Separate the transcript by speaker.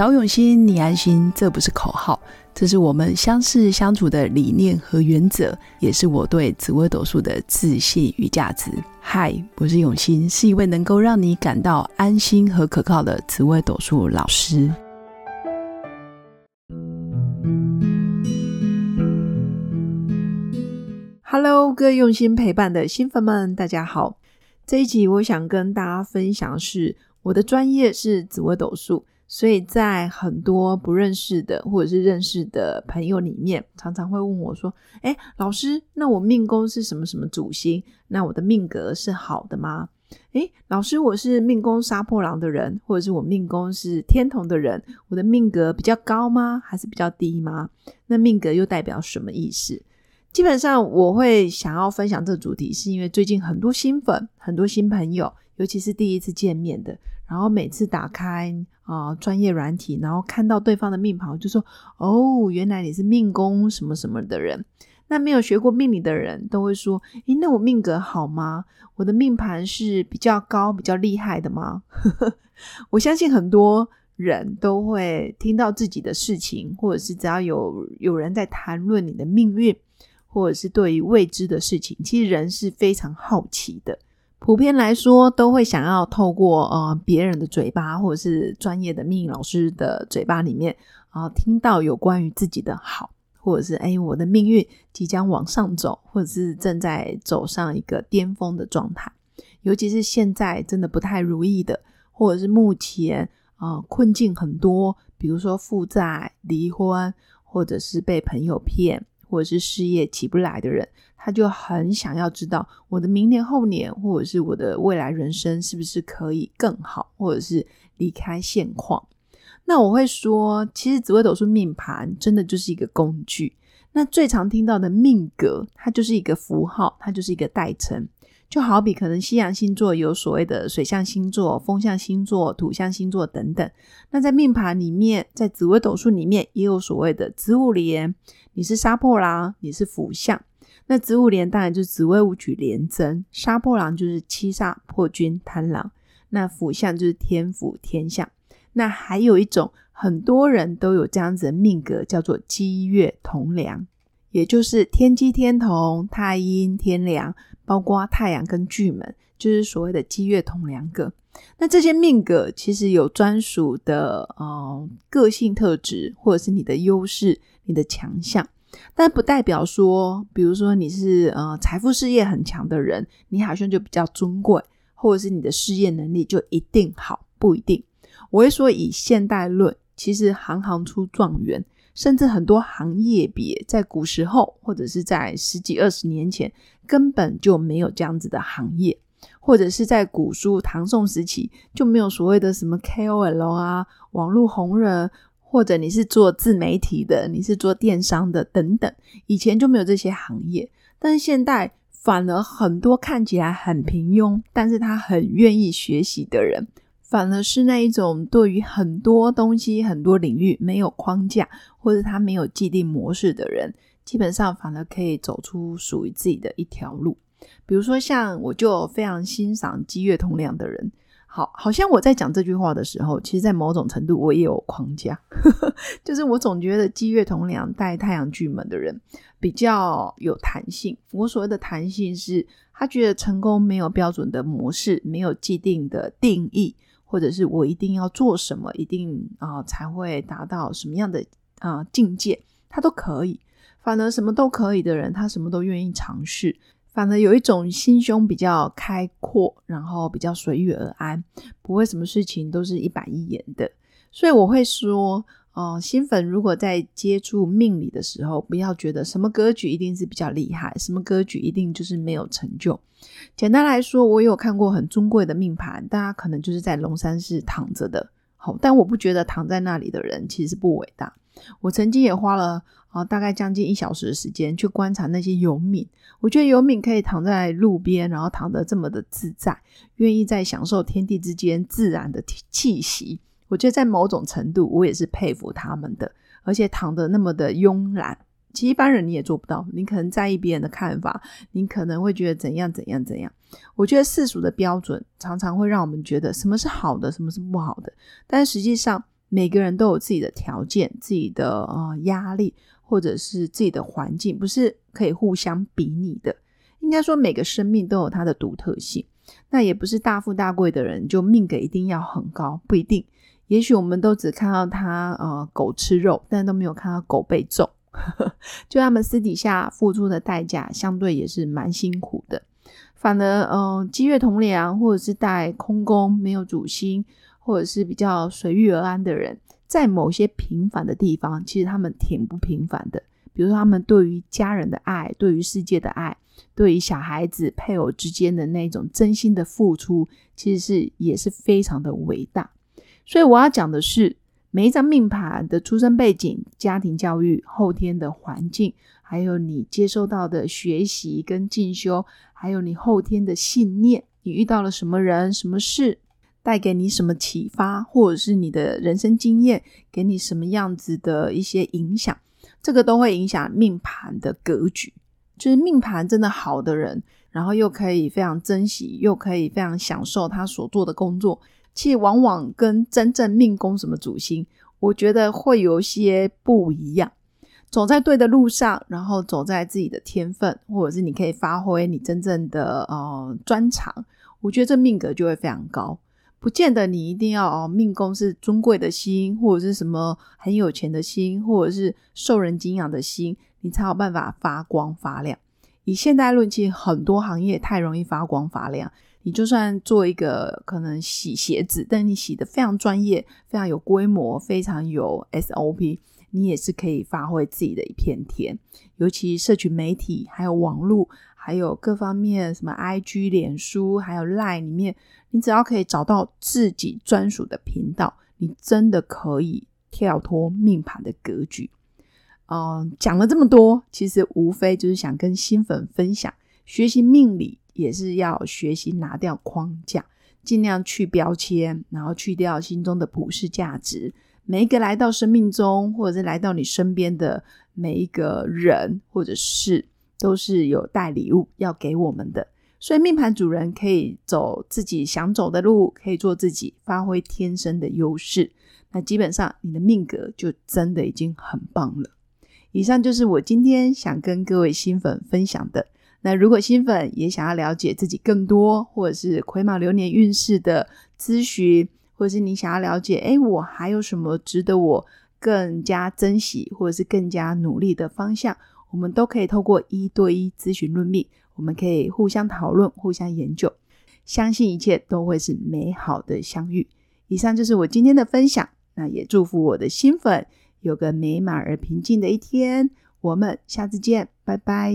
Speaker 1: 找永新，你安心，这不是口号，这是我们相识相处的理念和原则，也是我对紫微斗数的自信与价值。嗨，我是永新，是一位能够让你感到安心和可靠的紫微斗数老师。Hello，各位用心陪伴的新粉们，大家好。这一集我想跟大家分享是，我的专业是紫微斗数。所以在很多不认识的或者是认识的朋友里面，常常会问我说：“哎，老师，那我命宫是什么什么主星？那我的命格是好的吗？”哎，老师，我是命宫杀破狼的人，或者是我命宫是天同的人，我的命格比较高吗？还是比较低吗？那命格又代表什么意思？基本上我会想要分享这个主题，是因为最近很多新粉、很多新朋友，尤其是第一次见面的，然后每次打开。啊，专业软体，然后看到对方的命盘，就说：“哦，原来你是命宫什么什么的人。”那没有学过命理的人都会说：“诶，那我命格好吗？我的命盘是比较高、比较厉害的吗？” 我相信很多人都会听到自己的事情，或者是只要有有人在谈论你的命运，或者是对于未知的事情，其实人是非常好奇的。普遍来说，都会想要透过呃别人的嘴巴，或者是专业的命运老师的嘴巴里面啊，听到有关于自己的好，或者是哎我的命运即将往上走，或者是正在走上一个巅峰的状态。尤其是现在真的不太如意的，或者是目前啊困境很多，比如说负债、离婚，或者是被朋友骗。或者是事业起不来的人，他就很想要知道我的明年、后年，或者是我的未来人生是不是可以更好，或者是离开现况。那我会说，其实紫微斗数命盘真的就是一个工具。那最常听到的命格，它就是一个符号，它就是一个代称。就好比可能西洋星座有所谓的水象星座、风象星座、土象星座等等。那在命盘里面，在紫微斗数里面也有所谓的子午连，你是杀破狼，你是辅相。那子午连当然就是紫微武曲连贞，杀破狼就是七煞破军贪狼，那辅相就是天府天相。那还有一种很多人都有这样子的命格，叫做积月同梁，也就是天机天同、太阴天梁。包括太阳跟巨门，就是所谓的积月同梁格。那这些命格其实有专属的呃个性特质，或者是你的优势、你的强项，但不代表说，比如说你是呃财富事业很强的人，你好像就比较尊贵，或者是你的事业能力就一定好，不一定。我会说，以现代论，其实行行出状元。甚至很多行业别在古时候，或者是在十几二十年前，根本就没有这样子的行业，或者是在古书唐宋时期就没有所谓的什么 KOL 啊、网络红人，或者你是做自媒体的，你是做电商的等等，以前就没有这些行业。但是现代反而很多看起来很平庸，但是他很愿意学习的人。反而是那一种对于很多东西、很多领域没有框架，或者他没有既定模式的人，基本上反而可以走出属于自己的一条路。比如说，像我就非常欣赏积月同梁的人。好，好像我在讲这句话的时候，其实，在某种程度我也有框架，就是我总觉得积月同梁带太阳巨门的人比较有弹性。我所谓的弹性，是他觉得成功没有标准的模式，没有既定的定义。或者是我一定要做什么，一定啊才会达到什么样的啊境界，他都可以。反而什么都可以的人，他什么都愿意尝试。反而有一种心胸比较开阔，然后比较随遇而安，不会什么事情都是一板一眼的。所以我会说。哦，新粉如果在接触命理的时候，不要觉得什么格局一定是比较厉害，什么格局一定就是没有成就。简单来说，我有看过很尊贵的命盘，大家可能就是在龙山寺躺着的。好，但我不觉得躺在那里的人其实不伟大。我曾经也花了啊大概将近一小时的时间去观察那些游民，我觉得游民可以躺在路边，然后躺得这么的自在，愿意在享受天地之间自然的气息。我觉得在某种程度，我也是佩服他们的，而且躺得那么的慵懒，其实一般人你也做不到。你可能在意别人的看法，你可能会觉得怎样怎样怎样。我觉得世俗的标准常常会让我们觉得什么是好的，什么是不好的，但实际上每个人都有自己的条件、自己的呃压力，或者是自己的环境，不是可以互相比拟的。应该说，每个生命都有它的独特性。那也不是大富大贵的人就命格一定要很高，不一定。也许我们都只看到他呃狗吃肉，但都没有看到狗被揍。就他们私底下付出的代价，相对也是蛮辛苦的。反而，嗯，积月同梁，或者是带空宫没有主星，或者是比较随遇而安的人，在某些平凡的地方，其实他们挺不平凡的。比如说，他们对于家人的爱，对于世界的爱，对于小孩子、配偶之间的那种真心的付出，其实是也是非常的伟大。所以，我要讲的是。每一张命盘的出生背景、家庭教育、后天的环境，还有你接收到的学习跟进修，还有你后天的信念，你遇到了什么人、什么事，带给你什么启发，或者是你的人生经验给你什么样子的一些影响，这个都会影响命盘的格局。就是命盘真的好的人，然后又可以非常珍惜，又可以非常享受他所做的工作。其实往往跟真正命宫什么主星，我觉得会有些不一样。走在对的路上，然后走在自己的天分，或者是你可以发挥你真正的呃专长，我觉得这命格就会非常高。不见得你一定要哦，命宫是尊贵的心，或者是什么很有钱的心，或者是受人敬仰的心，你才有办法发光发亮。以现代论，其实很多行业太容易发光发亮。你就算做一个可能洗鞋子，但你洗的非常专业、非常有规模、非常有 SOP，你也是可以发挥自己的一片天。尤其社群媒体、还有网络、还有各方面，什么 IG、脸书、还有 Line 里面，你只要可以找到自己专属的频道，你真的可以跳脱命盘的格局。嗯，讲了这么多，其实无非就是想跟新粉分享，学习命理。也是要学习拿掉框架，尽量去标签，然后去掉心中的普世价值。每一个来到生命中，或者是来到你身边的每一个人或者事，都是有带礼物要给我们的。所以命盘主人可以走自己想走的路，可以做自己，发挥天生的优势。那基本上你的命格就真的已经很棒了。以上就是我今天想跟各位新粉分享的。那如果新粉也想要了解自己更多，或者是癸卯流年运势的咨询，或者是你想要了解，哎，我还有什么值得我更加珍惜，或者是更加努力的方向，我们都可以透过一对一咨询论命，我们可以互相讨论、互相研究，相信一切都会是美好的相遇。以上就是我今天的分享，那也祝福我的新粉有个美满而平静的一天。我们下次见，拜拜。